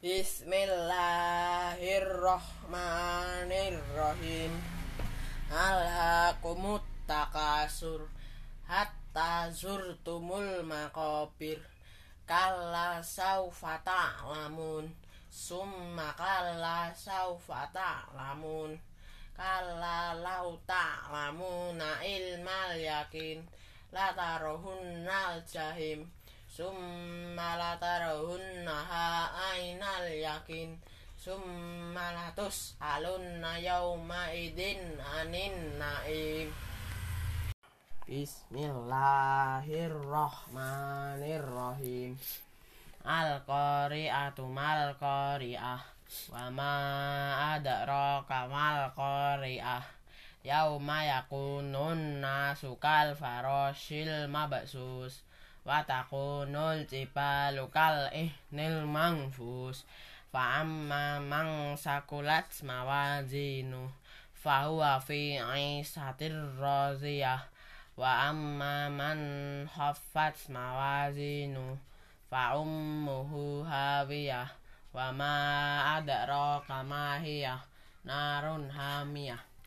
Bismillahirrahmanirrahim. Alhaakumut takasur Hatta zurtumul makobir Kalla saufa ta'lamun Summa kalla saufa ta'lamun. Kalla lau ta'lamuna ilmal yakin Latarohunnal jahim Summa latarohunnaha ainal yakin. Summa latus alunna yawma idin anin naim. Bismillahirrahmanirrahim. Al-Qari'atu mal-Qari'ah. Wa ma adraka mal-Qari'ah. Yauma yakunun nasu kal faroshil mabsus wa takunul jibalu kal ihnil mangfus. Fa amma man sakulat mawazinu. Fa huwa fi 'isatir radiyah wa amma man khaffat mawazinu. Fa ummuhu hawiyah. Wa ma adraka ma hiya. Narun hamiyah